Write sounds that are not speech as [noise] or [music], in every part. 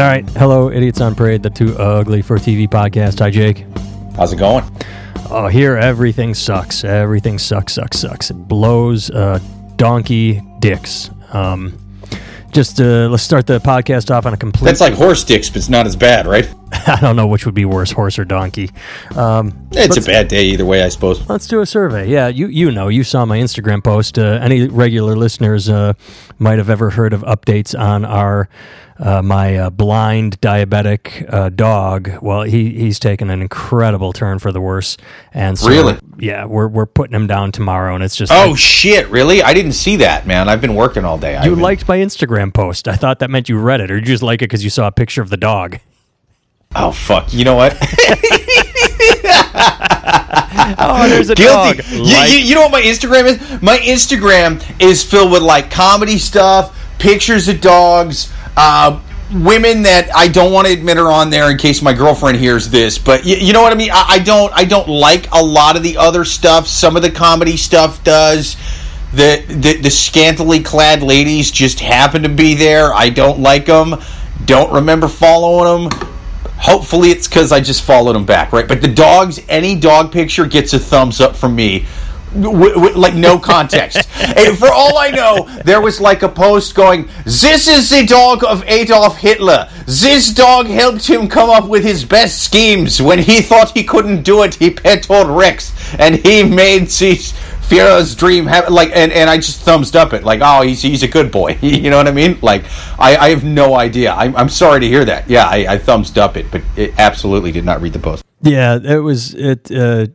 All right. Hello, Idiots on Parade, the Too Ugly for TV podcast. Hi, Jake. How's it going? Oh, here everything sucks. Everything sucks, sucks, sucks. It blows uh, donkey dicks. Um, just uh, let's start the podcast off on a complete. That's like horse dicks, but it's not as bad, right? [laughs] I don't know which would be worse, horse or donkey. Um, It's a bad day either way, I suppose. Let's do a survey. Yeah, you you know, you saw my Instagram post. Uh, any regular listeners uh, might have ever heard of updates on our uh, my uh, blind diabetic uh, dog. Well, he he's taken an incredible turn for the worse. And so, Really? yeah, we're we're putting him down tomorrow, and it's just Oh like, shit! Really? I didn't see that, man. I've been working all day. you been- liked my Instagram post. I thought that meant you read it, or you just like it because you saw a picture of the dog. Oh fuck! You know what? [laughs] Oh, there's a Guilty. dog. You, Like- you, you know what my Instagram is? My Instagram is filled with like comedy stuff, pictures of dogs, uh, women that I don't want to admit are on there in case my girlfriend hears this. But you, you know what I mean? I, I don't. I don't like a lot of the other stuff. Some of the comedy stuff does. The, the the scantily clad ladies just happen to be there. I don't like them. Don't remember following them. Hopefully, it's because I just followed him back, right? But the dogs, any dog picture gets a thumbs up from me. W- w- like no context. [laughs] and for all I know, there was like a post going, "This is the dog of Adolf Hitler. This dog helped him come up with his best schemes. When he thought he couldn't do it, he petted Rex, and he made the Führer's dream happen." Like, and, and I just thumbs up it, like, "Oh, he's he's a good boy." [laughs] you know what I mean? Like, I, I have no idea. I'm, I'm sorry to hear that. Yeah, I, I thumbs up it, but it absolutely did not read the post. Yeah, it was it. Uh,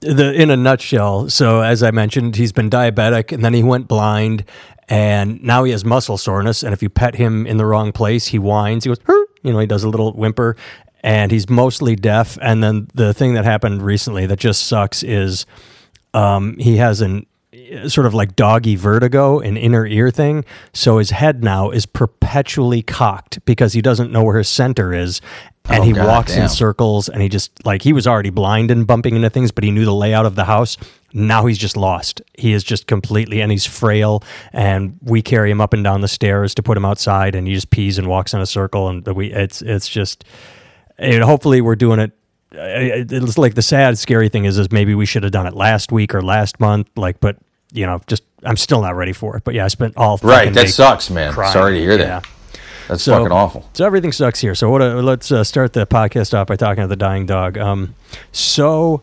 the in a nutshell. So as I mentioned, he's been diabetic, and then he went blind, and now he has muscle soreness. And if you pet him in the wrong place, he whines. He goes, "Hur," you know, he does a little whimper, and he's mostly deaf. And then the thing that happened recently that just sucks is um, he has an sort of like doggy vertigo, an inner ear thing. So his head now is perpetually cocked because he doesn't know where his center is. And Oh, he God walks in circles and he just like he was already blind and bumping into things, but he knew the layout of the house. Now he's just lost. He is just completely and he's frail. And we carry him up and down the stairs to put him outside, and he just pees and walks in a circle. And we it's it's just and hopefully we're doing it it's like the sad scary thing is is maybe we should have done it last week or last month like but you know just i'm still not ready for it but yeah i spent all Right, that sucks, man. crying. Sorry to hear that. Yeah. That's So- fucking awful. so everything sucks here so what uh, let's uh, start the podcast off by talking to the dying dog um so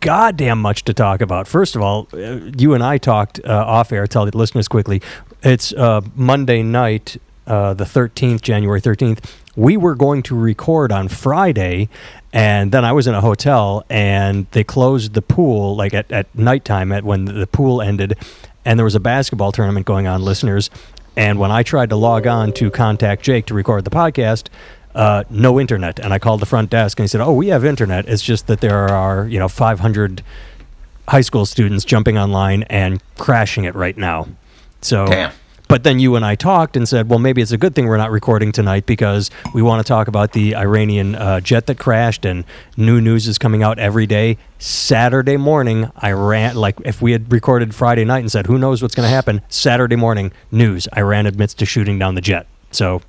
goddamn much to talk about first of all uh, you and i talked uh, off air tell the listeners quickly it's uh, monday night uh, the 13th january 13th we were going to record on friday and then i was in a hotel and they closed the pool like at, at nighttime at when the pool ended and there was a basketball tournament going on listeners and when i tried to log on to contact jake to record the podcast uh, no internet. And I called the front desk and he said, "Oh, we have internet. It's just that there are you know 500 high school students jumping online and crashing it right now." So, Damn. But then you and I talked and said, "Well, maybe it's a good thing we're not recording tonight because we want to talk about the Iranian uh, jet that crashed and new news is coming out every day." Saturday morning, Iran like if we had recorded Friday night and said, "Who knows what's going to happen?" Saturday morning, news: Iran admits to shooting down the jet. So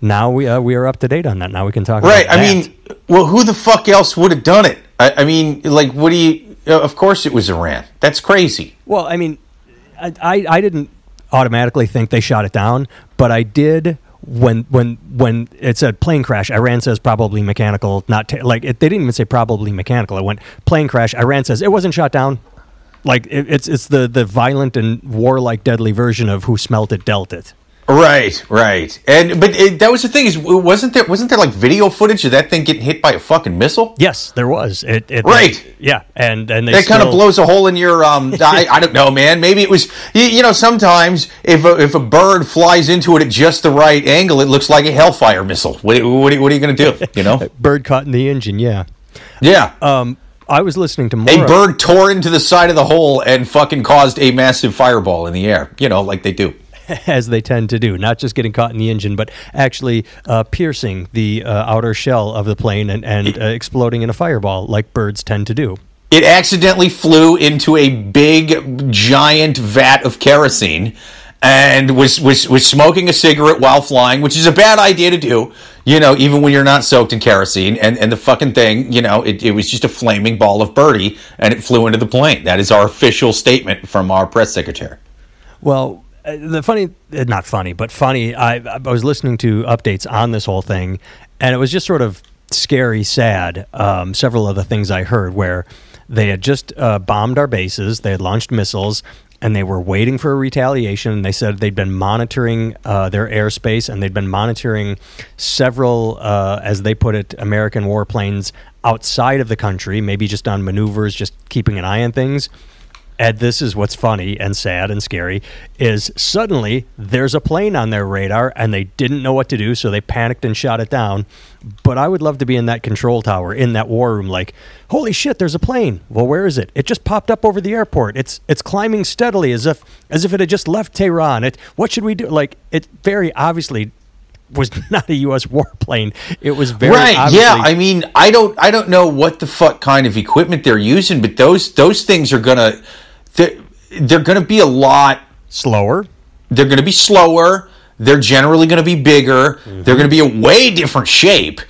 now we uh, we are up to date on that. Now we can talk. Right. I that. mean, well, who the fuck else would have done it? I, I mean, like, what do you? uh, Of course, it was Iran. That's crazy. well, I mean, I, I I didn't automatically think they shot it down, but I did when when when it said plane crash. Iran says probably mechanical, not ta- like it, they didn't even say probably mechanical. It went plane crash. Iran says it wasn't shot down. Like it, it's it's the the violent and warlike, deadly version of who smelt it dealt it. Right. Right. And but it, that was the thing is, wasn't there wasn't there like video footage of that thing getting hit by a fucking missile? Yes, there was. It, it Right. yeah, and and they That kind of blows a hole in your. Um, [laughs] I, I don't know, man. Maybe it was. You, you know, sometimes if a, if a bird flies into it at just the right angle, it looks like a Hellfire missile. What, what, what are you going to do? You know? [laughs] bird caught in the engine. Yeah. Yeah. Um, I was listening to more. a bird tore into the side of the hole and fucking caused a massive fireball in the air. You know, like they do. [laughs] as they tend to do, not just getting caught in the engine, but actually uh, piercing the uh, outer shell of the plane and, and uh, exploding in a fireball, like birds tend to do. It accidentally flew into a big, giant vat of kerosene and was, was was smoking a cigarette while flying, which is a bad idea to do. You know, even when you're not soaked in kerosene. And and the fucking thing, you know, it, it was just a flaming ball of birdie, and it flew into the plane. That is our official statement from our press secretary. Well, the funny, uh, not funny, but funny. I, I was listening to updates on this whole thing, and it was just sort of scary, sad. Um, several of the things I heard where they had just uh, bombed our bases, they had launched missiles, and they were waiting for a retaliation. And they said they'd been monitoring uh, their airspace and they'd been monitoring several, uh, as they put it, American warplanes outside of the country, maybe just on maneuvers, just keeping an eye on things. Ed, this is what's funny and sad and scary is suddenly there's a plane on their radar and they didn't know what to do, so they panicked and shot it down. But I would love to be in that control tower, in that war room, like, holy shit, there's a plane. Well, where is it? It just popped up over the airport. It's it's climbing steadily as if as if it had just left Tehran. It what should we do? Like it very obviously was [laughs] not a U.S. warplane. It was very right. Yeah, I mean, I don't, I don't know what the fuck kind of equipment they're using, but those those things are gonna they're, they're going to be a lot slower. They're going to be slower. They're generally going to be bigger. Mm-hmm. They're going to be a way different shape.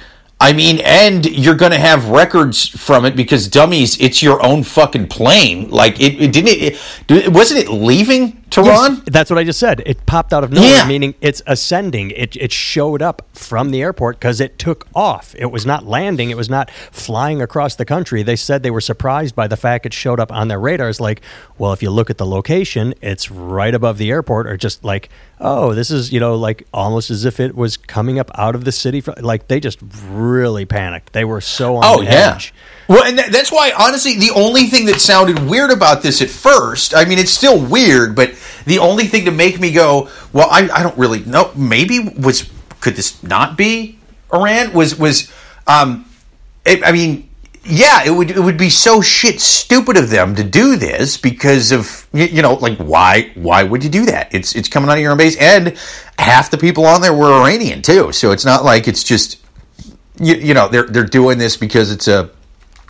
I mean, and you're going to have records from it because dummies, it's your own fucking plane. Like it, it didn't. It, it, wasn't it leaving Tehran? Yes, that's what I just said. It popped out of nowhere, yeah. meaning it's ascending. It it showed up from the airport because it took off. It was not landing. It was not flying across the country. They said they were surprised by the fact it showed up on their radars. Like, well, if you look at the location, it's right above the airport, or just like, oh, this is you know like almost as if it was coming up out of the city. Like they just really panicked. They were so on oh, the yeah. edge. Well, and that's why, honestly, the only thing that sounded weird about this at first, I mean, it's still weird, but the only thing to make me go, well, I, I don't really know, maybe was, could this not be Iran? Was, was, um, it, I mean, yeah, it would it would be so shit stupid of them to do this because of you know like why why would you do that? It's it's coming out of your own base, and half the people on there were Iranian too, so it's not like it's just you, you know they're they're doing this because it's a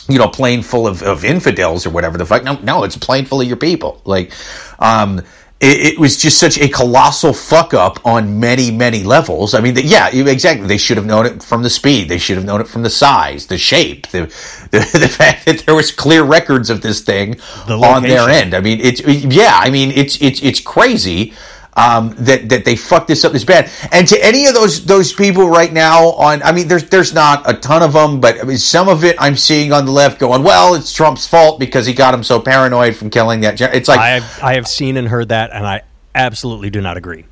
you know, plane full of, of infidels or whatever the fuck. No, no, it's a plane full of your people. Like, um, it, it, was just such a colossal fuck up on many, many levels. I mean, the, yeah, exactly. They should have known it from the speed. They should have known it from the size, the shape, the [laughs] the, the fact that there was clear records of this thing the on their end. I mean, it's yeah. I mean, it's it's it's crazy um, that that they fucked this up this bad. And to any of those those people right now on, I mean, there's there's not a ton of them, but I mean, some of it I'm seeing on the left going, well, it's Trump's fault because he got him so paranoid from killing that. Gen-. It's like I have I have seen and heard that, and I absolutely do not agree.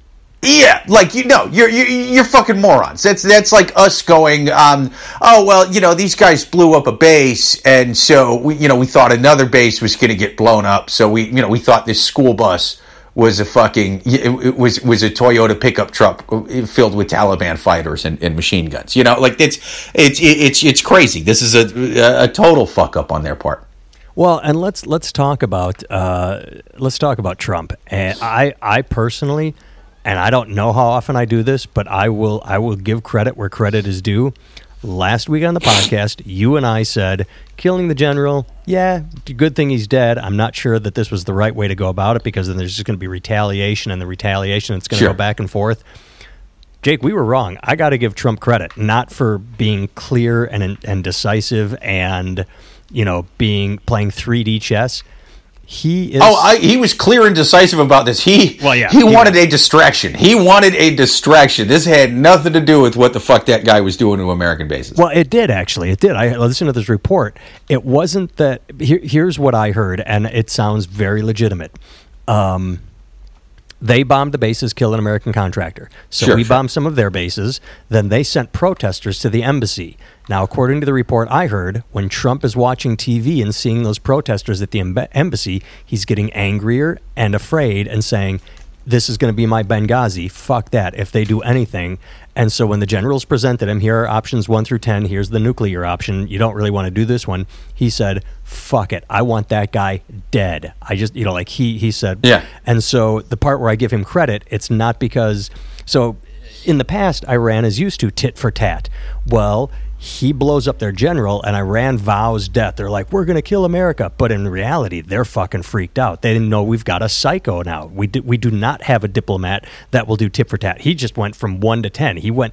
Yeah, like you know, you're you're, you're fucking morons. That's that's like us going, um, oh well, you know, these guys blew up a base, and so we, you know, we thought another base was going to get blown up, so we, you know, we thought this school bus was a fucking it was was a Toyota pickup truck filled with Taliban fighters and, and machine guns. You know, like it's it's it's it's crazy. This is a a total fuck up on their part. Well, and let's let's talk about uh, let's talk about Trump. And I I personally, and I don't know how often I do this, but I will I will give credit where credit is due last week on the podcast, you and I said killing the general, yeah, good thing he's dead. I'm not sure that this was the right way to go about it because then there's just going to be retaliation and the retaliation it's going to sure. go back and forth. Jake, we were wrong. I got to give Trump credit, not for being clear and and decisive and you know being playing 3D chess he is. Oh, I, he was clear and decisive about this. He well, yeah, he, he wanted was. a distraction. He wanted a distraction. This had nothing to do with what the fuck that guy was doing to American bases. Well, it did actually. It did. I listened to this report. It wasn't that. Here, here's what I heard, and it sounds very legitimate. Um, they bombed the bases, killed an American contractor. So sure, we sure. bombed some of their bases. Then they sent protesters to the embassy. Now, according to the report I heard, when Trump is watching TV and seeing those protesters at the embassy, he's getting angrier and afraid and saying, this is going to be my Benghazi. Fuck that. If they do anything. And so when the generals presented him, here are options one through 10. Here's the nuclear option. You don't really want to do this one. He said, fuck it. I want that guy dead. I just, you know, like he, he said. Yeah. And so the part where I give him credit, it's not because, so in the past, Iran is used to tit for tat. Well, he blows up their general, and Iran vows death. They're like, "We're going to kill America," but in reality, they're fucking freaked out. They didn't know we've got a psycho now. We do, we do not have a diplomat that will do tit for tat. He just went from one to ten. He went.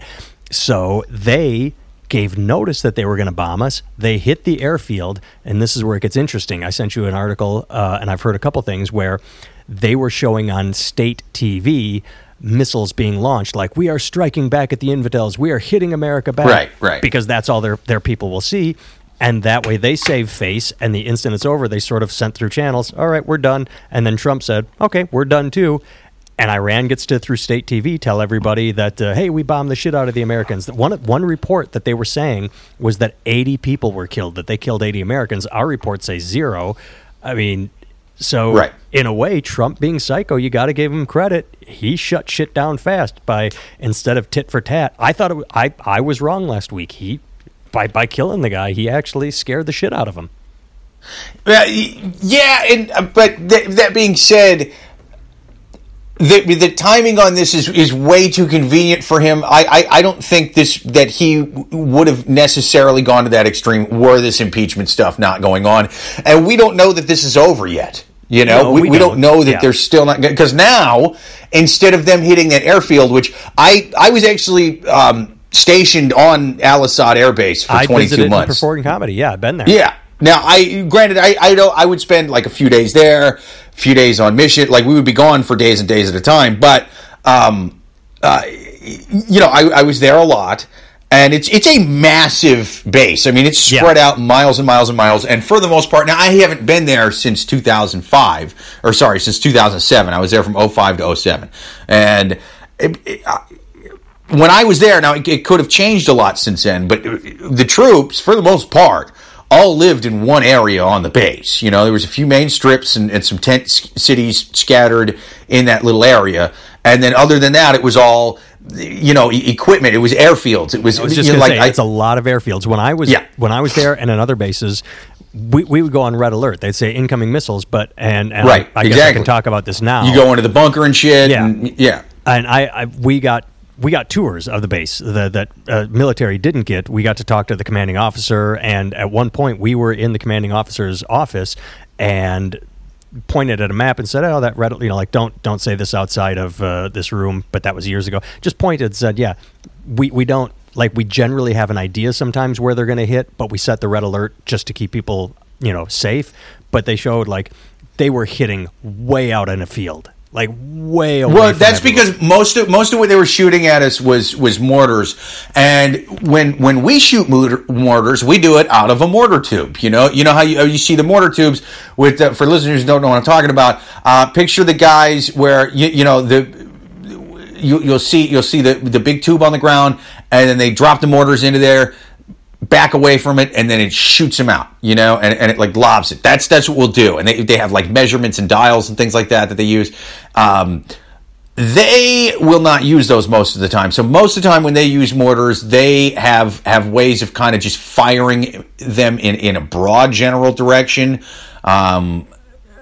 So they gave notice that they were going to bomb us. They hit the airfield, and this is where it gets interesting. I sent you an article, uh, and I've heard a couple things where they were showing on state TV missiles being launched like we are striking back at the infidels we are hitting america back Right, right. because that's all their their people will see and that way they save face and the instant it's over they sort of sent through channels all right we're done and then trump said okay we're done too and Iran gets to through state TV tell everybody that uh, hey we bombed the shit out of the Americans. One one report that they were saying was that 80 people were killed. That they killed 80 Americans. Our reports say zero. I mean, so Right. in a way, Trump being psycho, you got to give him credit. He shut shit down fast by instead of tit for tat. I thought it, I I was wrong last week. He by by killing the guy, he actually scared the shit out of him. Uh, yeah, and uh, but th- that being said, the the timing on this is is way too convenient for him. I, I, I don't think this that he would have necessarily gone to that extreme were this impeachment stuff not going on, and we don't know that this is over yet. You know, No, we, we we don't don't. know that Yeah. they're still not because now instead of them hitting that airfield, which I I was actually um, stationed on Al Asad Air Base for I twenty visited two in months. Performing Comedy. Yeah, I've been there. Yeah. Now, I granted, I I don't I would spend like a few days there, a few days on mission. Like we would be gone for days and days at a time. But um, uh, you know, I, I was there a lot, and it's it's a massive base. I mean, it's spread Yeah. out miles and miles and miles. And for the most part, now I haven't been there since 2005, or sorry, since 2007. I was there from 05 to 07, and. It, it, I- when I was there, now it, it could have changed a lot since then, but the troops, for the most part, all lived in one area on the base. You know, there was a few main strips and, and some tent cities scattered in that little area, and then other than that, it was all you know equipment. It was airfields. It was, I was just you know, gonna like say I- it's a lot of airfields. When I was Yeah. when I was there and in other bases, we, we would go on red alert. They'd say incoming missiles, but and, and Right, I, I guess I can talk about this now. you go into the bunker and shit. Yeah. and, yeah. and I, I we got we got tours of the base that that uh, military didn't get. We got to talk to the commanding officer, and at one point we were in the commanding officer's office and pointed at a map and said, "Oh, that red, you know, like don't don't say this outside of uh, this room." But that was years ago. Just pointed and said, "Yeah, we we don't like we generally have an idea sometimes where they're going to hit, but we set the red alert just to keep people you know safe." But they showed like they were hitting way out in a field. Like way away. Well, that's because most of most of what they were shooting at us was was mortars, and when when we shoot mortar, mortars, we do it out of a mortar tube. You know, you know how you, you see the mortar tubes with uh, for listeners who don't know what I'm talking about. Uh, picture the guys where you you know the you, you'll see you'll see the the big tube on the ground, and then they drop the mortars into there, back away from it, and then it shoots them out. You know, and, and it like lobs it. That's that's what we'll do. And they they have like measurements and dials and things like that that they use. Um, they will not use those most of the time. So most of the time when they use mortars, they have have ways of kind of just firing them in in a broad general direction. Um,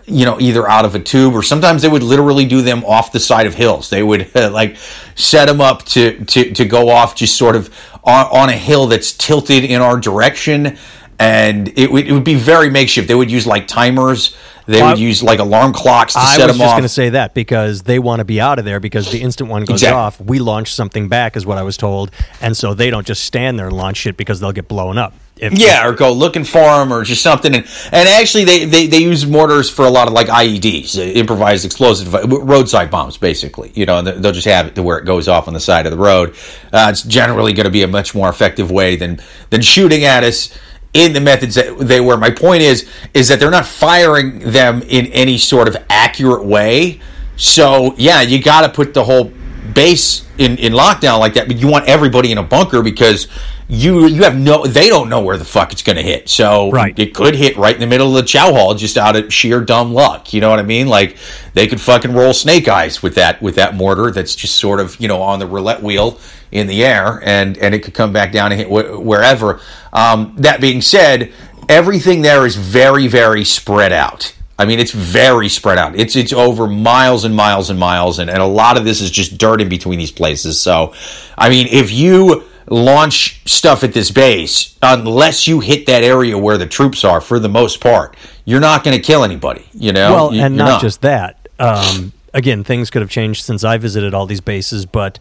you know, either out of a tube or sometimes they would literally do them off the side of hills. They would [laughs] like set them up to, to, to go off just sort of on, on a hill that's tilted in our direction. And it would, it would be very makeshift. They would use like timers. They Well, would use like alarm clocks to I set was just going to say that because they want to be out of there because the instant one goes Exactly. off, we launch something back, is what I was told, and so they don't just stand there and launch shit because they'll get blown up. If, Yeah, or go looking for them, or just something. And, and actually, they, they, they use mortars for a lot of like IEDs, uh, improvised explosive roadside bombs, basically. You know, they'll just have it to where it goes off on the side of the road. Uh, it's generally going to be a much more effective way than than shooting at us in the methods that they were. My point is is that they're not firing them in any sort of accurate way. So yeah, you got to put the whole base in, in lockdown like that, but you want everybody in a bunker because you you have no they don't know where the fuck it's going to hit. So Right. it could hit right in the middle of the chow hall just out of sheer dumb luck. You know what I mean? Like they could fucking roll snake eyes with that with that mortar that's just sort of you know on the roulette wheel in the air and and it could come back down and hit wh- wherever. Um, that being said, everything there is very very spread out. I mean, it's very spread out. It's it's over miles and miles and miles, and, and a lot of this is just dirt in between these places. So, I mean, if you launch stuff at this base unless you hit that area where the troops are for the most part. You're not going to kill anybody, you know? Well, You- and you're not, just that. Um, again, things could have changed since I visited all these bases, but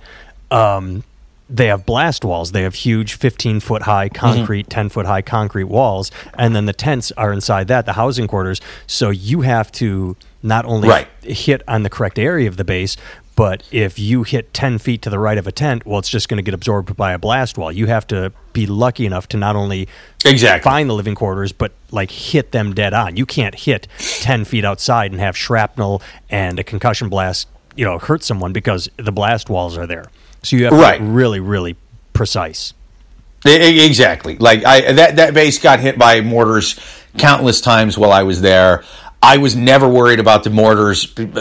um, they have blast walls. They have huge 15 foot high Mm-hmm. concrete, 10 foot high concrete walls, and then the tents are inside that, the housing quarters. So you have to not only Right. hit on the correct area of the base, but if you hit 10 feet to the right of a tent, well, it's just going to get absorbed by a blast wall. You have to be lucky enough to not only Exactly. find the living quarters, but like hit them dead on. You can't hit 10 feet outside and have shrapnel and a concussion blast, you know, hurt someone because the blast walls are there. So you have to Right. really, really precise. Exactly. Like I that that base got hit by mortars countless times while I was there. I was never worried about the mortars in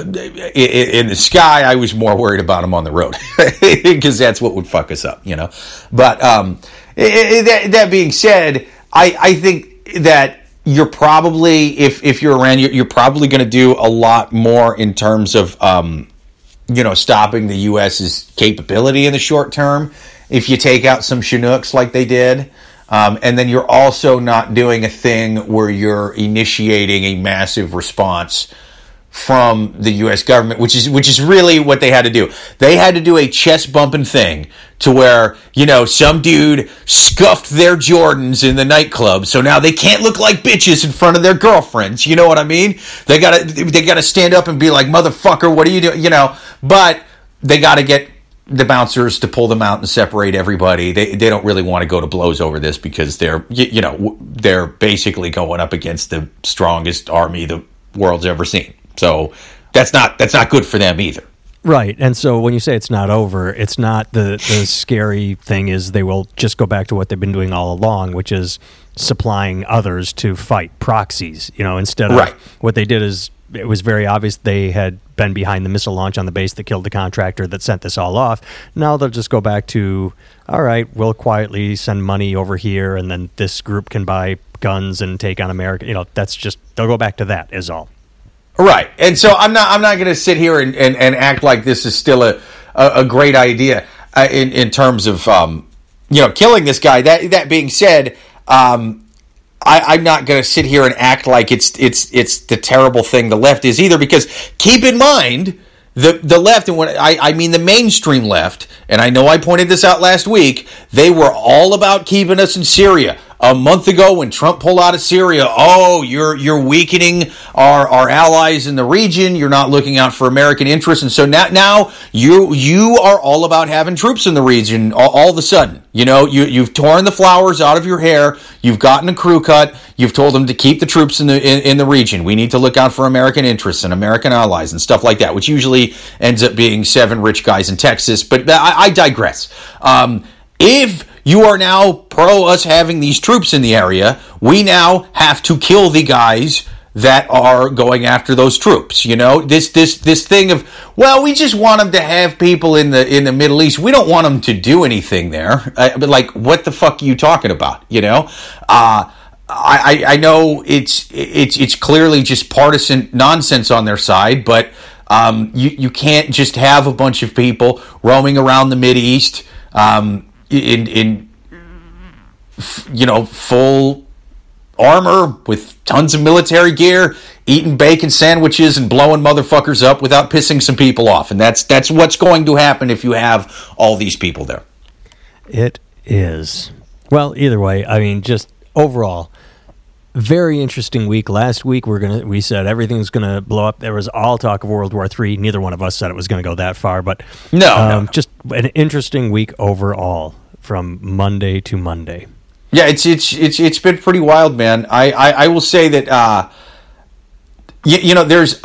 the sky. I was more worried about them on the road [laughs] because that's what would fuck us up, you know. But um, that, that being said, I, I think that you're probably if if you're around, you're, you're probably going to do a lot more in terms of um, you know, stopping the U.S.'s capability in the short term if you take out some Chinooks like they did. Um, and then you're also not doing a thing where you're initiating a massive response from the U.S. government, which is which is really what they had to do. They had to do a chest bumping thing to where you know some dude scuffed their Jordans in the nightclub, so now they can't look like bitches in front of their girlfriends. You know what I mean? They gotta they gotta stand up and be like, "Motherfucker, what are you doing?" You know, but they got to get the bouncers to pull them out and separate everybody. They they don't really want to go to blows over this because they're you, you know they're basically going up against the strongest army the world's ever seen. So that's not that's not good for them either. Right. And so when you say it's not over, it's not the, the scary thing is they will just go back to what they've been doing all along, which is supplying others to fight proxies. You know, instead of Right. what they did is it was very obvious they had been behind the missile launch on the base that killed the contractor that sent this all off. Now they'll just go back to, all right, we'll quietly send money over here and then this group can buy guns and take on America. You know, that's just, they'll go back to that, is all. Right. And so I'm not I'm not going to sit here and, and, and act like this is still a a, a great idea uh, in in terms of um, you know killing this guy. That that being said, um, I, I'm not going to sit here and act like it's it's it's the terrible thing the left is either because keep in mind the the left and when I, I mean the mainstream left and I know I pointed this out last week they were all about keeping us in Syria a month ago when Trump pulled out of Syria oh you're you're weakening our our allies in the region. You're not looking out for American interests. And so now now you you are all about having troops in the region all, all of a sudden. You know you you've torn the flowers out of your hair. You've gotten a crew cut. You've told them to keep the troops in the in, in the region. We need to look out for American interests and American allies and stuff like that which usually ends up being seven rich guys in Texas. But I, I digress. Um, if you are now pro us having these troops in the area, we now have to kill the guys that are going after those troops. You know, this this this thing of well, we just want them to have people in the in the Middle East. We don't want them to do anything there. Uh, but like, what the fuck are you talking about? You know, uh, I I know it's it's it's clearly just partisan nonsense on their side, but. Um, you, you can't just have a bunch of people roaming around the Mid East um, in in you know full armor with tons of military gear, eating bacon sandwiches and blowing motherfuckers up without pissing some people off. And that's that's what's going to happen if you have all these people there. It is. Well, either way, I mean, just overall, very interesting week. Last week, we're gonna we said everything's gonna blow up. There was all talk of World War Three. Neither one of us said it was gonna go that far, but No, um, no. just an interesting week overall from Monday to Monday. Yeah, it's it's it's it's been pretty wild, man. I I, I will say that uh, you, you know there's.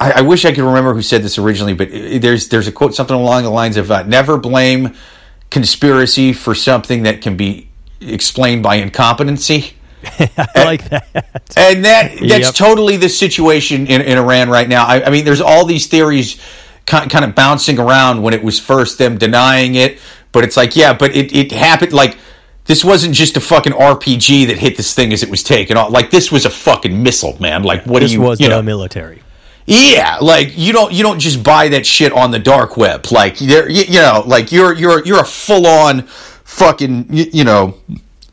I, I wish I could remember who said this originally, but there's there's a quote something along the lines of uh, "Never blame conspiracy for something that can be explained by incompetency." [laughs] I like that. And that that's Yep. totally the situation in, in Iran right now. I, I mean, there's all these theories kind, kind of bouncing around when it was first them denying it, but it's like, yeah, but it, it happened like this wasn't just a fucking RPG that hit this thing as it was taken off. Like this was a fucking missile, man. Like what This do you was you the know? military. Yeah, like you don't you don't just buy that shit on the dark web. Like there, you, you know, like you're you're you're a full on fucking you, you know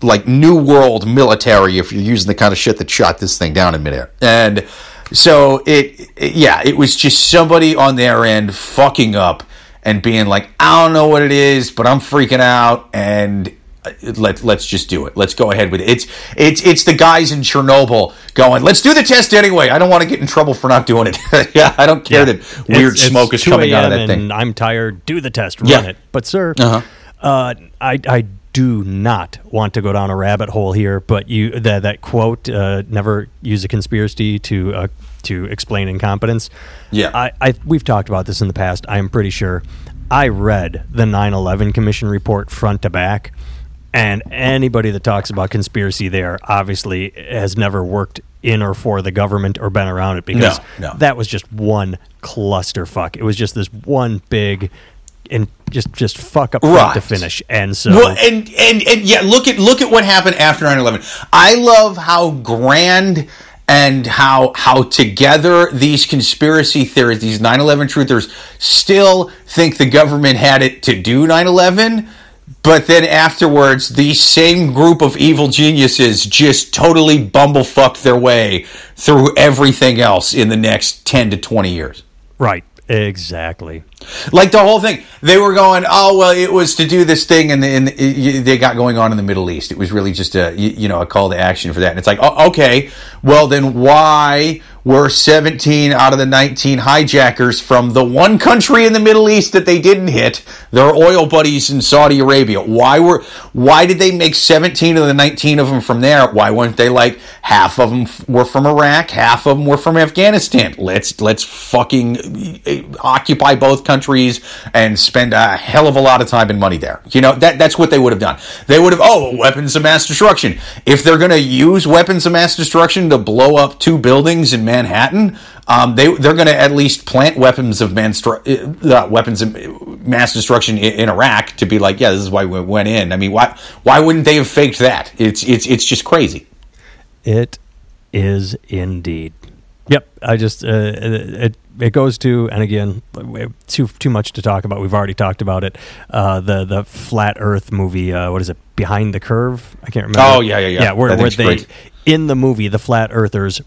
like new world military if you're using the kind of shit that shot this thing down in midair and so it, it yeah it was just somebody on their end fucking up and being like i don't know what it is but i'm freaking out and uh, let let's just do it. Let's go ahead with it. It's it's it's the guys in Chernobyl going. Let's do the test anyway. I don't want to get in trouble for not doing it. [laughs] yeah, I don't care yeah. that weird it's, smoke it's is coming out of that thing. I'm tired. Do the test. Run yeah. it. But sir, uh-huh. uh, I I do not want to go down a rabbit hole here. But you that that quote uh, never use a conspiracy to uh, to explain incompetence. Yeah, I, I we've talked about this in the past. I am pretty sure. I read the 9/11 Commission report front to back and anybody that talks about conspiracy there obviously has never worked in or for the government or been around it because no, no. that was just one clusterfuck. It was just this one big and just just fuck up right. to finish. And so well, and, and and yeah, look at look at what happened after 9/11. I love how grand and how how together these conspiracy theories, these 9/11 truthers still think the government had it to do 9/11 but then afterwards, the same group of evil geniuses just totally bumblefuck their way through everything else in the next 10 to 20 years. Right. Exactly. Like the whole thing, they were going, oh well, it was to do this thing, and, and they got going on in the Middle East. It was really just a you know a call to action for that. And it's like, oh, okay, well then why were 17 out of the 19 hijackers from the one country in the Middle East that they didn't hit, their oil buddies in Saudi Arabia. Why were why did they make 17 of the 19 of them from there? Why weren't they like half of them were from Iraq, half of them were from Afghanistan? Let's let's fucking eh, occupy both countries and spend a hell of a lot of time and money there. You know, that that's what they would have done. They would have oh, weapons of mass destruction. If they're going to use weapons of mass destruction to blow up two buildings in Manhattan, um, they they're going to at least plant weapons of uh, weapons of mass destruction in, in, Iraq to be like, yeah, this is why we went in. I mean, why why wouldn't they have faked that? It's it's it's just crazy. It is indeed. Yep, I just uh, it it goes to and again too too much to talk about. We've already talked about it. Uh, the the flat Earth movie. Uh, what is it? Behind the Curve. I can't remember. Oh yeah yeah yeah. Yeah, where, where they great. in the movie the flat Earthers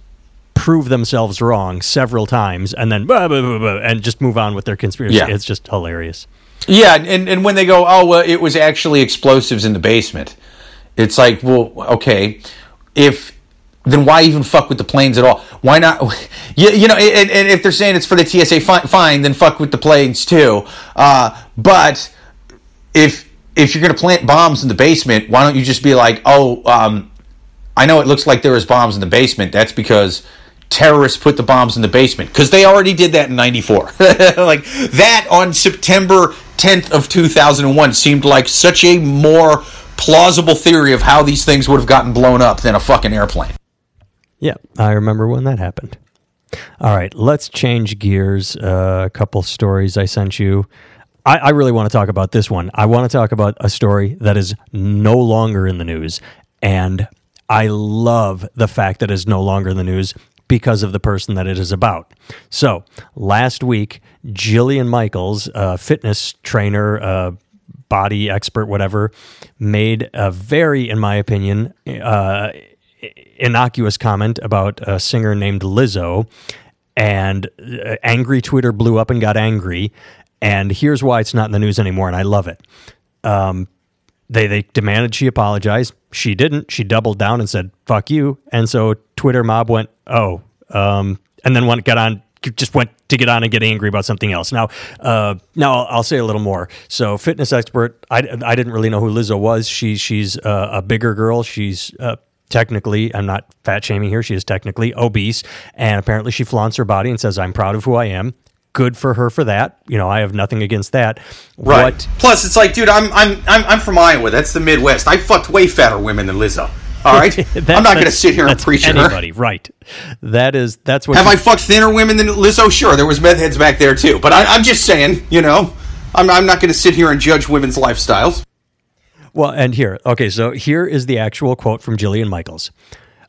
prove themselves wrong several times and then blah, blah, blah, and just move on with their conspiracy. Yeah. It's just hilarious. Yeah, and, and when they go, oh, well, it was actually explosives in the basement. It's like, well, okay, if then why even fuck with the planes at all? Why not? [laughs] You, you know, and, and if they're saying it's for the TSA, fine, fine then fuck with the planes too. Uh, but if if you're going to plant bombs in the basement, why don't you just be like, oh, um, I know it looks like there was bombs in the basement. That's because terrorists put the bombs in the basement because they already did that in 94 [laughs] like that on september 10th of 2001 seemed like such a more plausible theory of how these things would have gotten blown up than a fucking airplane yeah i remember when that happened. All right let's change gears. Uh, a couple stories i sent you. I, I really want to talk about this one. I want to talk about a story that is no longer in the news and I love the fact that it's no longer in the news because of the person that it is about. So last week, Jillian Michaels, a fitness trainer, uh, body expert, whatever, made a very, in my opinion, uh, innocuous comment about a singer named Lizzo. And uh, angry Twitter blew up and got angry. And here's why it's not in the news anymore, and I love it. Um, they they demanded she apologize. She didn't. She doubled down and said "fuck you." And so Twitter mob went, "Oh," um, and then went got on just went to get on and get angry about something else. Now, uh, now I'll, I'll, say a little more. So, fitness expert. I, I didn't really know who Lizzo was. She she's uh, a bigger girl. She's uh, technically, I'm not fat shaming here. She is technically obese, and apparently she flaunts her body and says, "I'm proud of who I am." good for her for that. You know, I have nothing against that. Right. What, Plus, it's like, dude, I'm I'm I'm I'm from Iowa. That's the Midwest. I fucked way fatter women than Lizzo. All right, [laughs] that, I'm not going to sit here and preach anybody. Her. Right. That is that's what. Have I fucked thinner women than Lizzo? Sure, there was meth heads back there too. But I, am just saying, you know, I'm I'm not going to sit here and judge women's lifestyles. Well, and here, okay, so here is the actual quote from Jillian Michaels.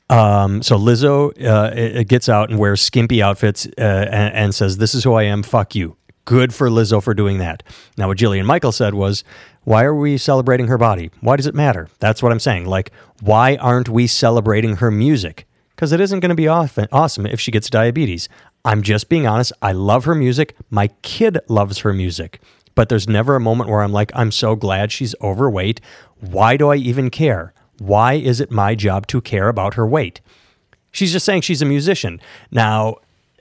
Um, so Lizzo uh, gets out and wears skimpy outfits uh, and, and, says, "This is who I am. Fuck you." Good for Lizzo for doing that. Now, what Jillian Michaels said was, Why are we celebrating her body? Why does it matter? That's what I'm saying. Like, why aren't we celebrating her music? Because it isn't going to be awesome if she gets diabetes. I'm just being honest. I love her music. My kid loves her music. But there's never a moment where I'm like, I'm so glad she's overweight. Why do I even care? Why is it my job to care about her weight? She's just saying she's a musician. Now,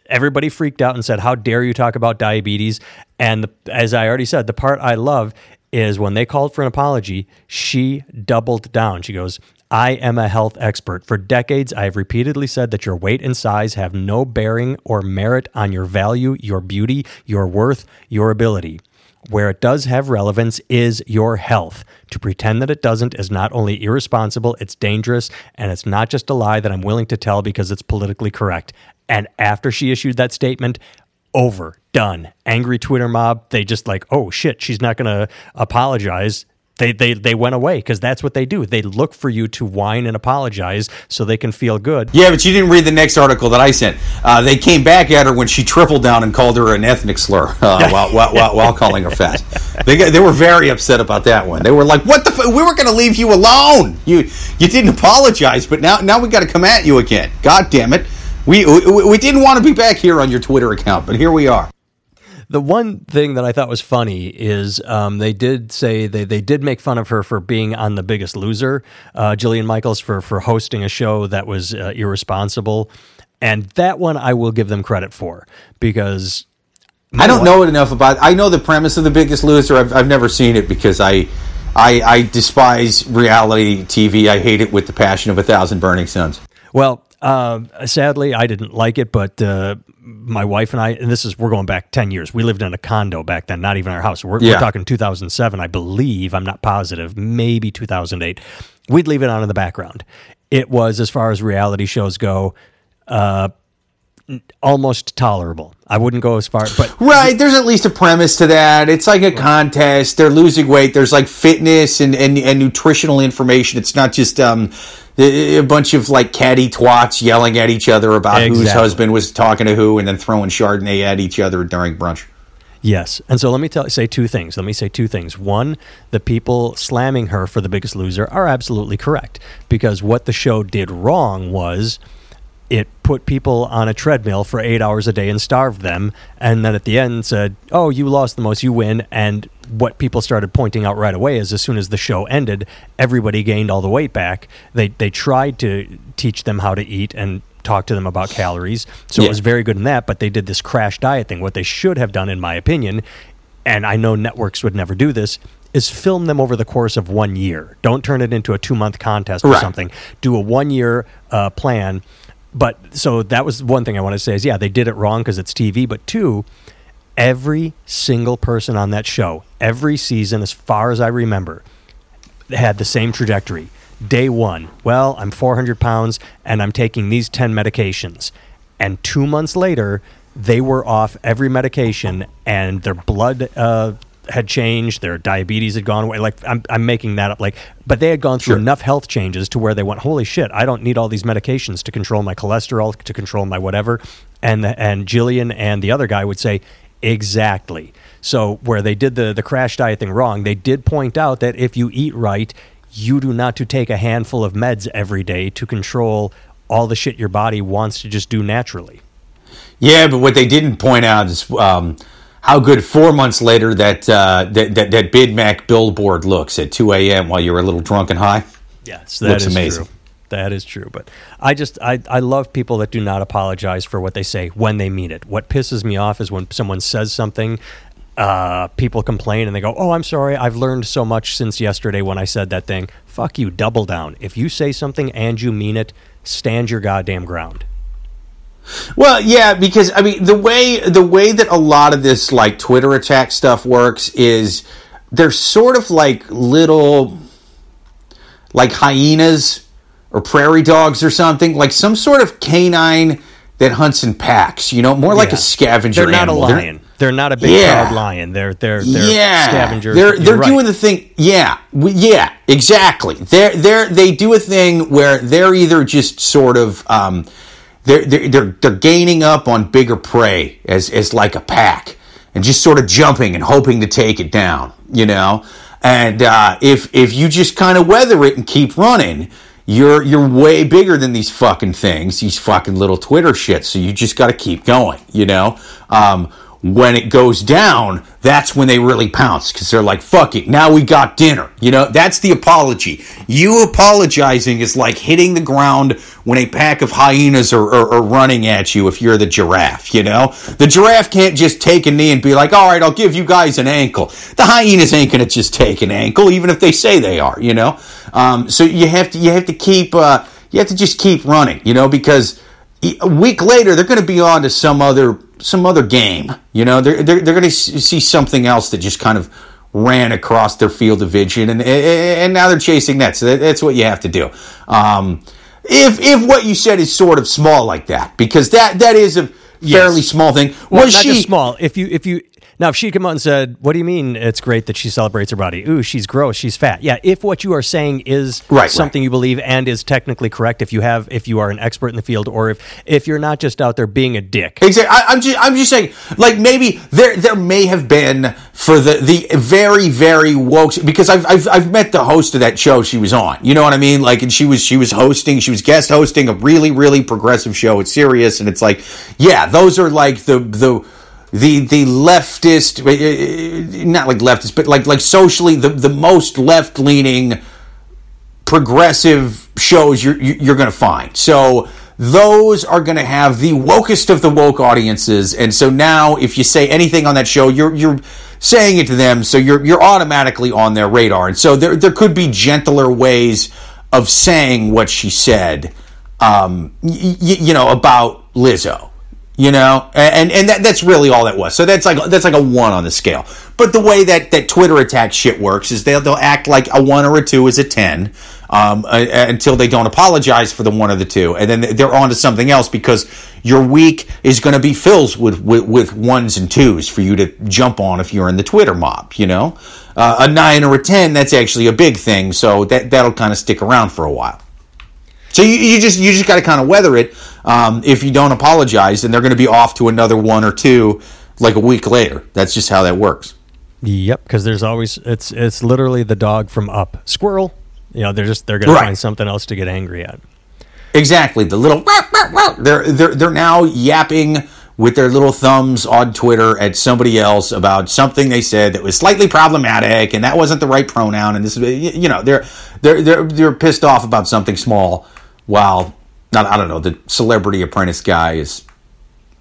everybody freaked out and said, How dare you talk about diabetes? And the, as I already said, the part I love is when they called for an apology, she doubled down. She goes, I am a health expert. For decades, I have repeatedly said that your weight and size have no bearing or merit on your value, your beauty, your worth, your ability. Where it does have relevance is your health. To pretend that it doesn't is not only irresponsible, it's dangerous, and it's not just a lie that I'm willing to tell because it's politically correct. And after she issued that statement, over, done. Angry Twitter mob, they just like, oh shit, she's not going to apologize. They, they, they went away because that's what they do. They look for you to whine and apologize so they can feel good. Yeah, but you didn't read the next article that I sent. Uh, they came back at her when she tripled down and called her an ethnic slur uh, [laughs] while, while, while, while, calling her fat. They, got, they were very upset about that one. They were like, "What the? F- we were going to leave you alone. You you didn't apologize, but now now we got to come at you again. God damn it! We, we we didn't want to be back here on your Twitter account, but here we are." The one thing that I thought was funny is um, they did say they, they did make fun of her for being on The Biggest Loser, uh, Jillian Michaels for for hosting a show that was uh, irresponsible, and that one I will give them credit for because I don't know enough about. I know the premise of The Biggest Loser. I've I've never seen it because I. I, I despise reality TV. I hate it with the passion of a thousand burning suns. Well, uh, sadly, I didn't like it, but uh, my wife and I, and this is, we're going back 10 years. We lived in a condo back then, not even our house. We're, yeah. we're talking 2007, I believe. I'm not positive, maybe 2008. We'd leave it on in the background. It was, as far as reality shows go, uh, almost tolerable. I wouldn't go as far, but [laughs] right. There's at least a premise to that. It's like a contest. They're losing weight. There's like fitness and and, and nutritional information. It's not just um a bunch of like catty twats yelling at each other about exactly. whose husband was talking to who, and then throwing Chardonnay at each other during brunch. Yes, and so let me tell say two things. Let me say two things. One, the people slamming her for the Biggest Loser are absolutely correct because what the show did wrong was it put people on a treadmill for eight hours a day and starved them, and then at the end said, "Oh, you lost the most, you win." And what people started pointing out right away is, as soon as the show ended, everybody gained all the weight back. They they tried to teach them how to eat and talk to them about calories, so yeah. it was very good in that. But they did this crash diet thing. What they should have done, in my opinion, and I know networks would never do this, is film them over the course of one year. Don't turn it into a two month contest or right. something. Do a one year uh, plan but so that was one thing I want to say is yeah, they did it wrong because it's TV. But two, every single person on that show, every season, as far as I remember, had the same trajectory. Day one, well, I'm 400 pounds and I'm taking these 10 medications. And two months later, they were off every medication and their blood uh, had changed, their diabetes had gone away. Like I'm, I'm making that up. Like, but they had gone through sure. enough health changes to where they went, holy shit, I don't need all these medications to control my cholesterol, to control my whatever. And the, and Jillian and the other guy would say, exactly. So where they did the the crash diet thing wrong, they did point out that if you eat right, you do not to take a handful of meds every day to control all the shit your body wants to just do naturally. Yeah, but what they didn't point out is. Um, how good four months later that uh, that, that, that Big Mac billboard looks at 2 a.m. while you're a little drunk and high. Yes, that looks is amazing. True. That is true. But I just I, I love people that do not apologize for what they say when they mean it. What pisses me off is when someone says something, uh, people complain and they go, "Oh, I'm sorry. I've learned so much since yesterday when I said that thing." Fuck you. Double down. If you say something and you mean it, stand your goddamn ground. Well, yeah, because I mean the way the way that a lot of this like Twitter attack stuff works is they're sort of like little like hyenas or prairie dogs or something, like some sort of canine that hunts in packs. You know, more like yeah. a scavenger. They're not animal. a lion. They're, they're not a big yeah. proud lion. They're they're they're yeah. scavengers. They're they're right. doing the thing. Yeah, yeah, exactly. They're they're they do a thing where they're either just sort of. Um, they're, they're, they're, they're gaining up on bigger prey as, as like a pack and just sort of jumping and hoping to take it down, you know? And uh, if if you just kind of weather it and keep running, you're you're way bigger than these fucking things, these fucking little Twitter shits. So you just got to keep going, you know. Um, when it goes down, that's when they really pounce because they're like, fuck it, now we got dinner. You know, that's the apology. You apologizing is like hitting the ground when a pack of hyenas are, are, are, running at you if you're the giraffe, you know? The giraffe can't just take a knee and be like, all right, I'll give you guys an ankle. The hyenas ain't going to just take an ankle, even if they say they are, you know? Um, so you have to, you have to keep, uh, you have to just keep running, you know, because a week later they're going to be on to some other some other game. You know, they're they're, they're going to see something else that just kind of ran across their field of vision, and and now they're chasing that. So that's what you have to do. Um, if if what you said is sort of small like that, because that that is a fairly yes. small thing. Well, was not she small? If you if you now, if she come out and said, "What do you mean it's great that she celebrates her body? Ooh, she's gross, she's fat." Yeah, if what you are saying is right, something right. you believe and is technically correct, if you have, if you are an expert in the field, or if if you're not just out there being a dick. Exactly. I, am just I'm just saying, like maybe there there may have been for the the very very woke because I've I've I've met the host of that show she was on. You know what I mean? Like, and she was she was hosting, she was guest hosting a really really progressive show It's serious, and it's like, yeah, those are like the the the the leftist, uh, not like leftist, but like like socially the the most left leaning progressive shows you're you're going to find. So those are going to have the wokest of the woke audiences, and so now if you say anything on that show, you're you're saying it to them, so you're you're automatically on their radar, and so there there could be gentler ways of saying what she said, um, y- y- you know, about Lizzo you know? And and that, that's really all that was. So that's like that's like a one on the scale. But the way that that twitter attack shit works is they'll, they'll act like a one or a two is a 10 um, uh, until they don't apologize for the one or the two. And then they're on to something else because your week is going to be filled with, with, with ones and twos for you to jump on if you're in the twitter mob you know? Uh, a nine or a ten that's actually a big thing. So that that'll kind of stick around for a while so you, you just you just got to kind of weather it um, if you don't apologize, then they're going to be off to another one or two like a week later. That's just how that works. Yep, because there's always it's it's literally the dog from Up, squirrel. You know, they're just they're going right. to find something else to get angry at. Exactly, the little they're they're they're now yapping with their little thumbs on Twitter at somebody else about something they said that was slightly problematic and that wasn't the right pronoun and this you know they're they're they're they're pissed off about something small while not I don't know, the celebrity apprentice guy is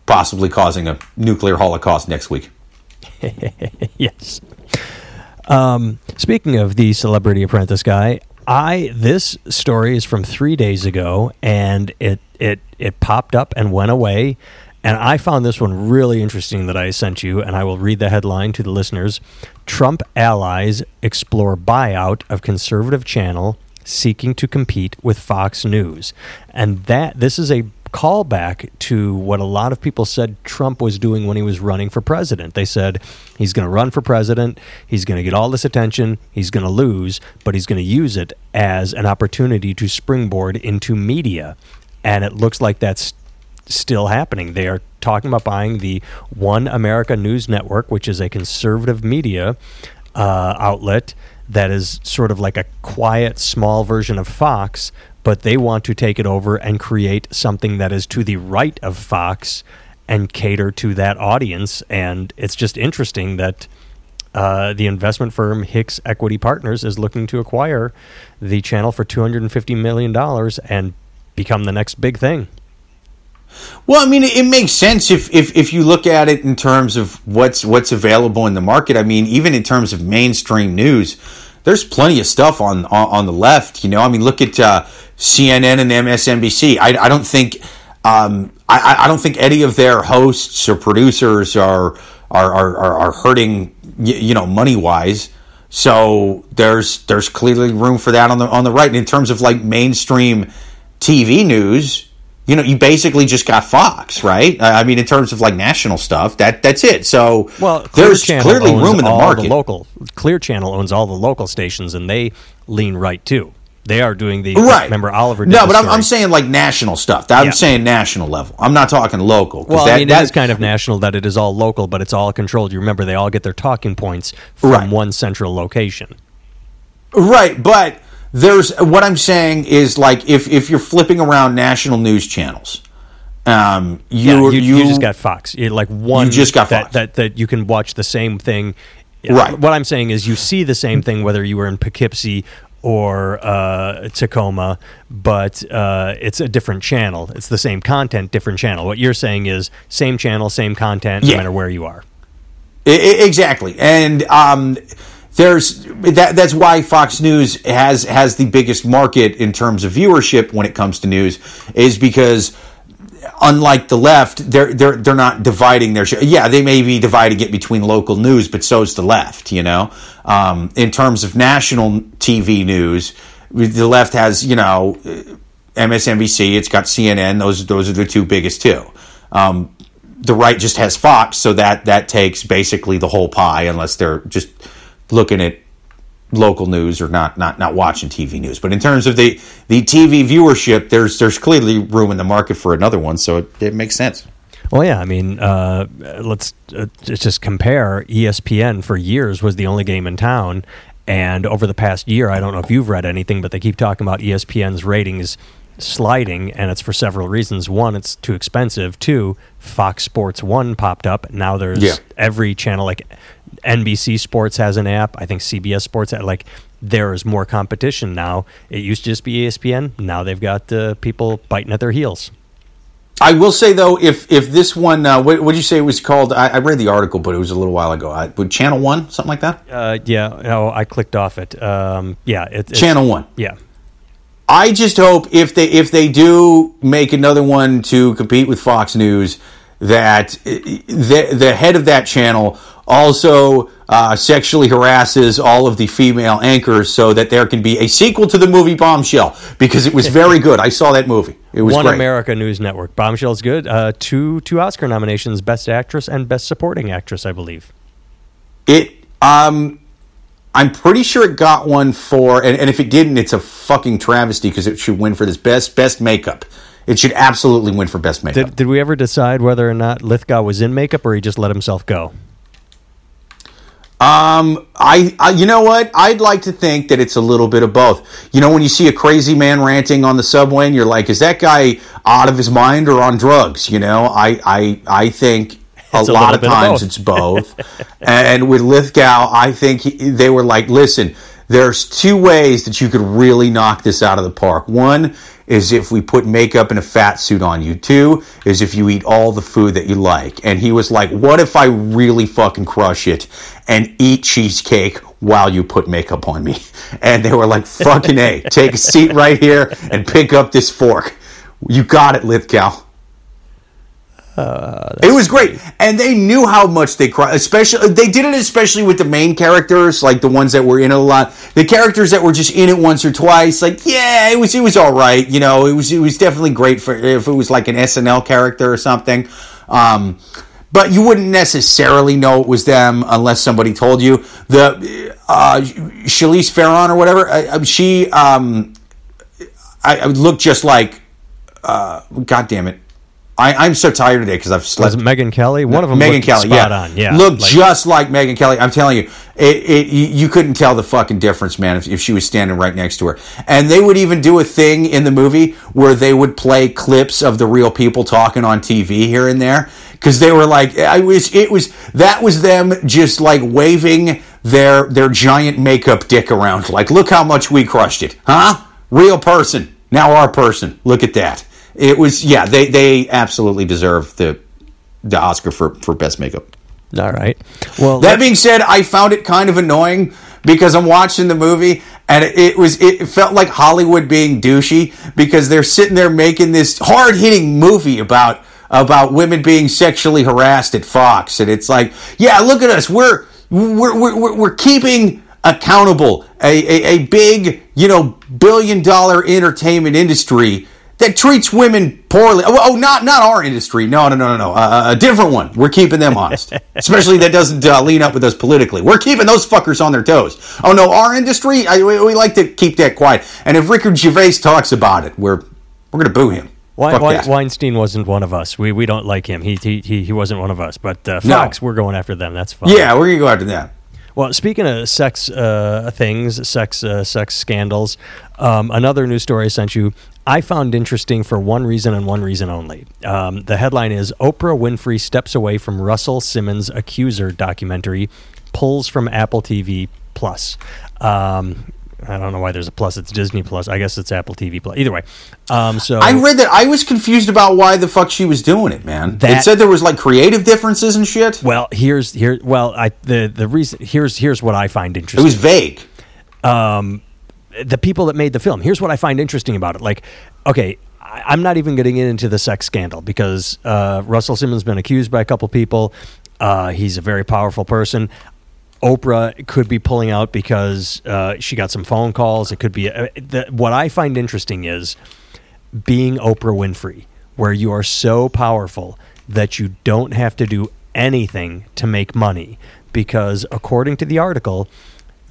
possibly causing a nuclear holocaust next week. [laughs] yes. Um, speaking of the celebrity apprentice guy, I this story is from three days ago, and it it it popped up and went away, and I found this one really interesting that I sent you, and I will read the headline to the listeners: Trump allies explore buyout of conservative channel seeking to compete with Fox News. And that this is a callback to what a lot of people said Trump was doing when he was running for president. They said he's going to run for president, he's going to get all this attention, he's going to lose, but he's going to use it as an opportunity to springboard into media. And it looks like that's still happening. They are talking about buying the One America News Network, which is a conservative media uh, outlet that is sort of like a quiet, small version of Fox, but they want to take it over and create something that is to the right of Fox and cater to that audience. And it's just interesting that uh, the investment firm Hicks Equity Partners is looking to acquire the channel for $250 million and become the next big thing. Well, I mean, it makes sense if, if, if you look at it in terms of what's what's available in the market. I mean, even in terms of mainstream news, there's plenty of stuff on on, on the left. You know, I mean, look at uh, CNN and MSNBC. I, I don't think um, I, I don't think any of their hosts or producers are are are, are hurting you know money wise. So there's there's clearly room for that on the on the right. And in terms of like mainstream TV news, you know, you basically just got Fox, right? I mean, in terms of like national stuff, that that's it. So well, Clear there's Channel clearly room in the market. The local Clear Channel owns all the local stations, and they lean right too. They are doing the right. Remember Oliver? no, but I'm, I'm, saying like national stuff. I'm yeah. saying national level. I'm not talking local. Well, that, I mean, that, it is kind of national that it is all local, but it's all controlled. You remember they all get their talking points from right. one central location. Right, but there's what I'm saying is like if if you're flipping around national news channels, um, you, yeah, you, you, just got Fox. You're like one You just got that, Fox. that that you can watch the same thing. Right. What I'm saying is you see the same thing whether you were in Poughkeepsie or uh, Tacoma, but uh, it's a different channel. It's the same content, different channel. What you're saying is same channel, same content, no matter where you are. I- exactly, and um, there's that. That's why Fox News has has the biggest market in terms of viewership when it comes to news, is because unlike the left, they're they're they're not dividing their. Sh- yeah, they may be dividing it between local news, but so is the left. You know, um, in terms of national TV news, the left has you know MSNBC. It's got CNN. Those those are the two biggest too. Um, the right just has Fox, so that that takes basically the whole pie, unless they're just looking at local news or not not not watching TV news. But in terms of the the TV viewership, there's there's clearly room in the market for another one, so it, it makes sense. Well, yeah, I mean, uh, let's uh, just compare. ESPN for years was the only game in town, and over the past year, I don't know if you've read anything, but they keep talking about ESPN's ratings sliding, and it's for several reasons. One, it's too expensive. Two, Fox Sports One popped up. Now there's Yeah. every channel, like NBC Sports has an app. I think CBS Sports, like there is more competition now. It used to just be ESPN. Now they've got uh, people biting at their heels. I will say though, if if this one, uh, what did you say it was called? I, I read the article, but it was a little while ago. I, would Channel One, something like that? Uh, yeah, no, I clicked off it. Um, yeah, it, it's, Channel One. Yeah, I just hope if they if they do make another one to compete with Fox News, that the the head of that channel also uh, sexually harasses all of the female anchors, so that there can be a sequel to the movie Bombshell because it was very good. I saw that movie; it was One great. America News Network. Bombshell's good. Uh, two two Oscar nominations: Best Actress and Best Supporting Actress, I believe. It um. I'm pretty sure it got one for, and, and if it didn't, it's a fucking travesty because it should win for this best best makeup. It should absolutely win for best makeup. Did, did we ever decide whether or not Lithgow was in makeup or he just let himself go? Um, I, I, you know what? I'd like to think that it's a little bit of both. You know, when you see a crazy man ranting on the subway, and you're like, "Is that guy out of his mind or on drugs?" You know, I, I, I think [laughs] a a lot of bit of times it's both. [laughs] and with Lithgow, I think he, they were like, "Listen, there's two ways that you could really knock this out of the park. One is if we put makeup and a fat suit on you. Two is if you eat all the food that you like. And he was like, what if I really fucking crush it and eat cheesecake while you put makeup on me? [laughs] And they were like, fucking A, take a seat right here and pick up this fork. You got it, Lithgow. It was great, and they knew how much they cried. Especially, they did it especially with the main characters, like the ones that were in it a lot. The characters that were just in it once or twice, like yeah, it was it was all right. You know, it was it was definitely great for if it was like an SNL character or something. Um, but you wouldn't necessarily know it was them unless somebody told you. The uh, Charlize Theron or whatever, uh, uh, she um, I, I looked just like. Uh, God damn it. I, I'm so tired today because I've slept. Was Megyn Kelly? One of them Megyn Kelly, yeah, on. Yeah, looked like- just like Megyn Kelly. I'm telling you, it, it you, you couldn't tell the fucking difference, man, if, if she was standing right next to her. And they would even do a thing in the movie where they would play clips of the real people talking on TV here and there because they were like, I was, it was that was them just like waving their their giant makeup dick around, like, look how much we crushed it, huh? Real person, now our person. Look at that. It was, yeah, they they absolutely deserve the the Oscar for for best makeup. All right. Well, That being said, I found it kind of annoying because I'm watching the movie and it, was it felt like Hollywood being douchey because they're sitting there making this hard hitting movie about about women being sexually harassed at Fox and it's like, yeah, look at us, we're we're we're, we're keeping accountable a, a, a big you know billion dollar entertainment industry that treats women poorly. Oh, oh, not not our industry. No, no, no, no, no. Uh, a different one. We're keeping them honest, [laughs] especially that doesn't uh, lean up with us politically. We're keeping those fuckers on their toes. Oh no, our industry. I, we, we like to keep that quiet. And if Ricky Gervais talks about it, we're we're gonna boo him. Fuck Weinstein wasn't one of us. We we don't like him. He he he, he wasn't one of us. But uh, No. Fox, we're going after them. That's fine. Yeah, we're gonna go after them. Well, speaking of sex uh, things, sex uh, sex scandals, um, another news story I sent you. I found interesting for one reason and one reason only. Um, the headline is Oprah Winfrey steps away from Russell Simmons accuser documentary, pulls from Apple TV Plus. Um, I don't know why there's a plus. It's Disney Plus. I guess it's Apple TV Plus. Either way, um, so I read that. I was confused about why the fuck she was doing it, man. That- it said there was like creative differences and shit. well, here's here. Well, I the the reason here's here's what I find interesting. It was vague. The people that made the film. Here's what I find interesting about it. Like, okay, I'm not even getting into the sex scandal because uh, Russell Simmons has been accused by a couple people. Uh, he's a very powerful person. Oprah could be pulling out because uh, she got some phone calls. It could be uh, the, what I find interesting is being Oprah Winfrey, where you are so powerful that you don't have to do anything to make money. Because according to the article,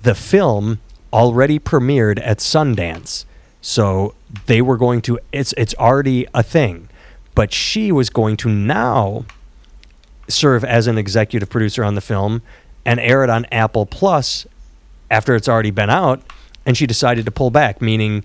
the film already premiered at Sundance. So they were going to it's it's already a thing. But she was going to now serve as an executive producer on the film and air it on Apple Plus after it's already been out and she decided to pull back meaning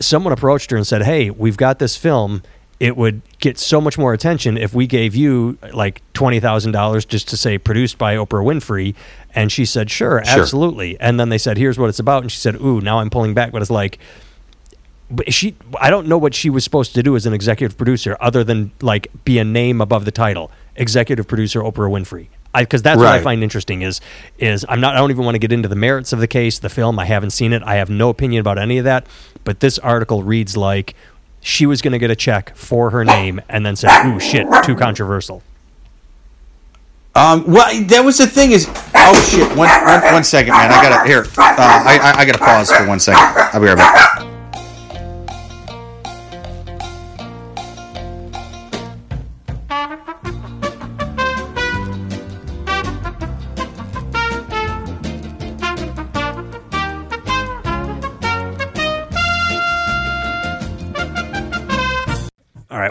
someone approached her and said, "Hey, we've got this film. It would get so much more attention if we gave you like twenty thousand dollars just to say produced by Oprah Winfrey." And she said, "Sure, Sure. absolutely." And then they said, "Here's what it's about." And she said, "Ooh, now I'm pulling back." But it's like, but she, I don't know what she was supposed to do as an executive producer other than like be a name above the title, executive producer Oprah Winfrey. Because that's what I find interesting is is I'm not I don't even want to get into the merits of the case, the film. I haven't seen it. I have no opinion about any of that. But this article reads like she was going to get a check for her name and then said, "Ooh, shit, too controversial." Um, well, that was the thing is, oh shit! One, one, one second, man. I gotta here. Uh, I, I, I gotta pause for one second. I'll be right back.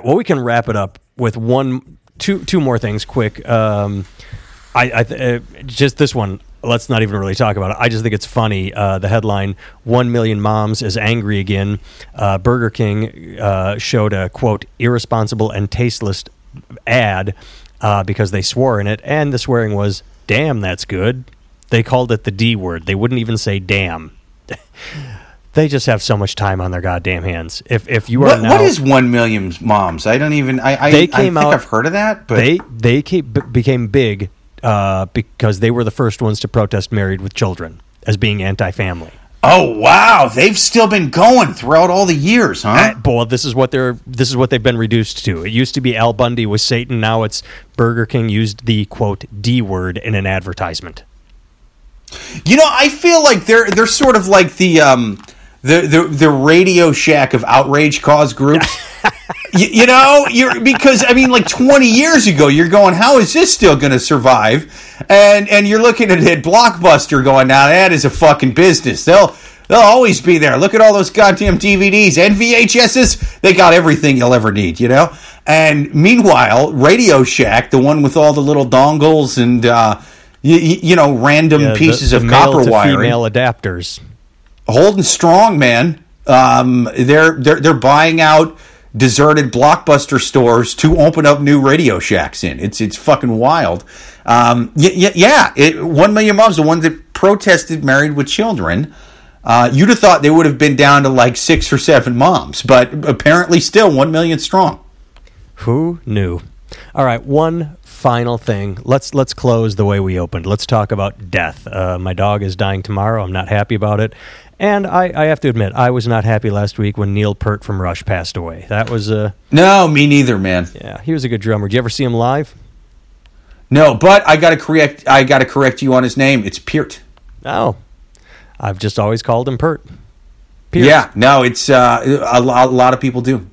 Well, we can wrap it up with one, two, two more things quick. Um, I, I th- uh, just this one. Let's not even really talk about it. I just think it's funny. Uh, the headline: One million moms is angry again. Uh, Burger King uh, showed a quote irresponsible and tasteless ad uh, because they swore in it, and the swearing was "damn, that's good." They called it the D word. They wouldn't even say "damn." [laughs] they just have so much time on their goddamn hands. If if you are What, now, what is one million moms? I don't even. I I, They I came think out- I've heard of that, but they they came, b- became big uh, because they were the first ones to protest married with children as being anti-family. oh wow, they've still been going throughout all the years, huh? Uh, Boy, this is what they're this is what they've been reduced to. It used to be Al Bundy was Satan. Now it's Burger King used the quote D word in an advertisement. You know, I feel like they're they're sort of like the um the the, the Radio Shack of outrage cause groups. you, you know, you're because I mean, like 20 years ago, you're going, how is this still going to survive? And and you're looking at it, Blockbuster, going, now that is a fucking business. They'll they'll always be there. Look at all those goddamn DVDs and VHSs. They got everything you'll ever need, you know. And meanwhile, Radio Shack, the one with all the little dongles and. uh you, you know, random Yeah, the- pieces the of male copper wiring female adapters. Holding strong, man. Um, they're they're they're buying out deserted blockbuster stores to open up new Radio Shacks in. It's it's fucking wild. Um, yeah, yeah. It, one million moms, the ones that protested married with children. Uh, you'd have thought they would have been down to like six or seven moms, but apparently still one million strong. Who knew? All right, one final thing. Let's let's close the way we opened. Let's talk about death. Uh, my dog is dying tomorrow. I'm not happy about it, and I, I have to admit I was not happy last week when Neil Pert from Rush passed away. That was uh, No, me neither, man. yeah, he was a good drummer. Did you ever see him live? No, but I got to correct. I got to correct you on his name. It's Peart. Oh, I've just always called him Pert. Peart. Yeah, no, it's uh, a, a lot of people do.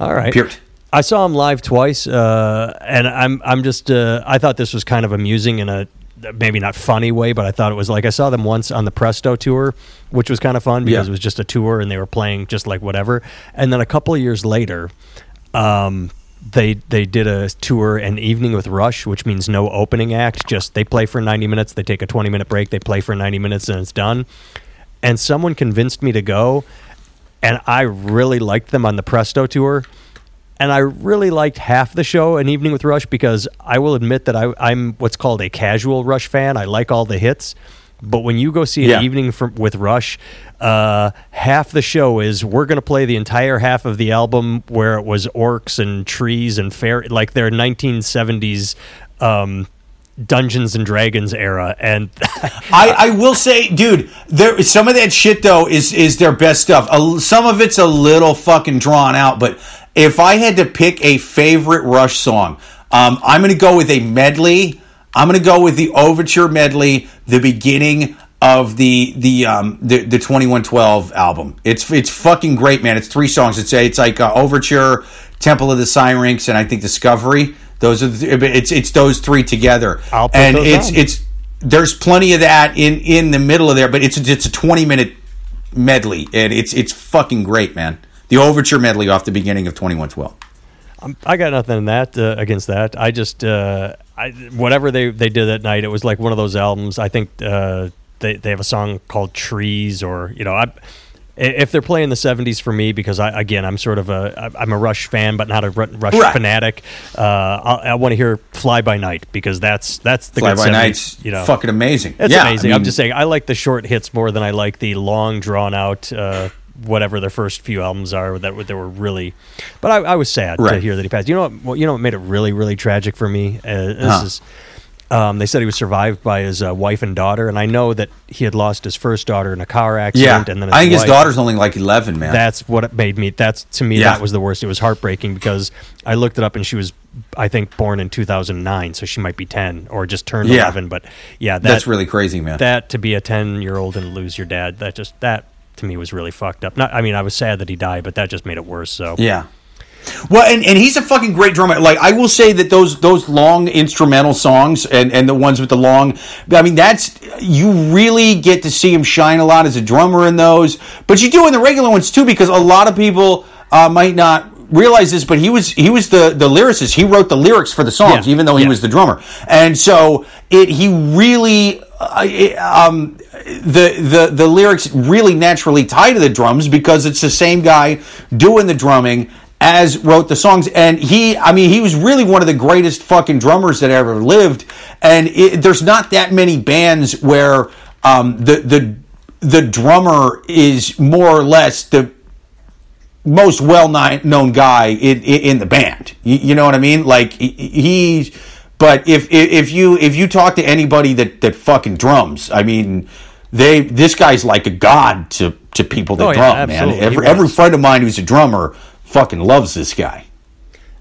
All right. Peart. I saw him live twice, uh, and I'm I'm just uh, I thought this was kind of amusing in a maybe not funny way, but I thought it was like I saw them once on the Presto tour, which was kind of fun because Yeah. it was just a tour and they were playing just like whatever. And then a couple of years later, um, they they did a tour an evening with Rush, which means no opening act. Just they play for 90 minutes, they take a 20 minute break, they play for 90 minutes, and it's done. And someone convinced me to go, and I really liked them on the Presto tour. And I really liked half the show, An Evening with Rush, because I will admit that I, I'm what's called a casual Rush fan. I like all the hits. But when you go see an Yeah. evening from, with Rush, uh, half the show is we're going to play the entire half of the album where it was orcs and trees and fair, like their 1970s um, Dungeons and Dragons era. And [laughs] I, I will say, dude, there some of that shit though is is their best stuff. A, some of it's a little fucking drawn out, but if I had to pick a favorite Rush song, um, I'm going to go with a medley. I'm going to go with the overture medley, the beginning of the the um the, the 2112 album. It's it's fucking great, man. It's three songs. It's it's like uh, overture, Temple of the Syrinx, and I think Discovery. Those are the, it's it's those three together, I'll put and it's on. it's there's plenty of that in in the middle of there, but it's it's a 20 minute medley, and it's it's fucking great, man. The overture medley off the beginning of 2112. I got nothing in that uh, against that. I just uh, I, whatever they they did that night, it was like one of those albums. I think uh, they they have a song called Trees, or you know, I, if they're playing the '70s for me, because I again I'm sort of a I'm a Rush fan, but not a Rush Right. fanatic. Uh, I, I want to hear Fly by Night because that's that's the Fly by 70s, Night's you know. fucking amazing. It's yeah, amazing. I I'm mean, just saying, I like the short hits more than I like the long, drawn out, uh, whatever their first few albums are that that were really. But I, I was sad to hear that he passed. You know what? You know what made it really, really tragic for me. Uh, this Huh. is. Um, they said he was survived by his uh, wife and daughter, and I know that he had lost his first daughter in a car accident. Yeah, and then I think his daughter's only like 11, man. That's what it made me. That's to me Yeah. that was the worst. It was heartbreaking because I looked it up and she was, I think, born in 2009, so she might be 10 or just turned Yeah. 11. But yeah, that, That's really crazy, man. that to be a 10 year old and lose your dad that just that to me was really fucked up not i mean i was sad that he died but that just made it worse so Yeah. Well, and, and he's a fucking great drummer. Like I will say that those those long instrumental songs and, and the ones with the long, I mean that's you really get to see him shine a lot as a drummer in those. But you do in the regular ones too, because a lot of people uh, might not realize this, but he was he was the the lyricist. He wrote the lyrics for the songs, Yeah. even though he Yeah. was the drummer. And so it he really. Uh, it, um, the the the lyrics really naturally tie to the drums because it's the same guy doing the drumming as wrote the songs and he i mean he was really one of the greatest fucking drummers that ever lived and it, there's not that many bands where um, the the the drummer is more or less the most well known guy in, in the band. You, you know what I mean? Like he- he's. But if if you if you talk to anybody that that fucking drums, I mean, they this guy's like a god to to people that Oh, yeah, drum, man. Every every friend of mine who's a drummer fucking loves this guy.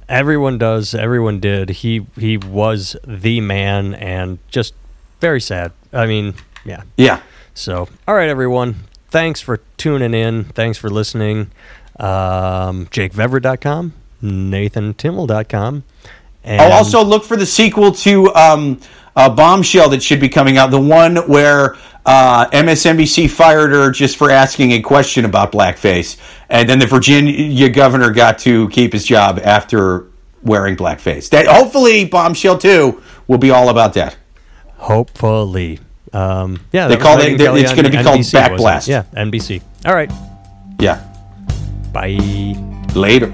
everyone does everyone did he he was the man and just very sad i mean yeah Yeah. so all right everyone thanks for tuning in thanks for listening um jakevever.com nathantimmel.com and I'll also look for the sequel to um, uh, Bombshell that should be coming out. The one where uh, MSNBC fired her just for asking a question about blackface, and then the Virginia governor got to keep his job after wearing blackface. That hopefully Bombshell two will be all about that. hopefully um yeah They call it- Megyn they- Kelly it's gonna be called NBC, wasn't? Backblast. yeah nbc all right Yeah. Bye. Later.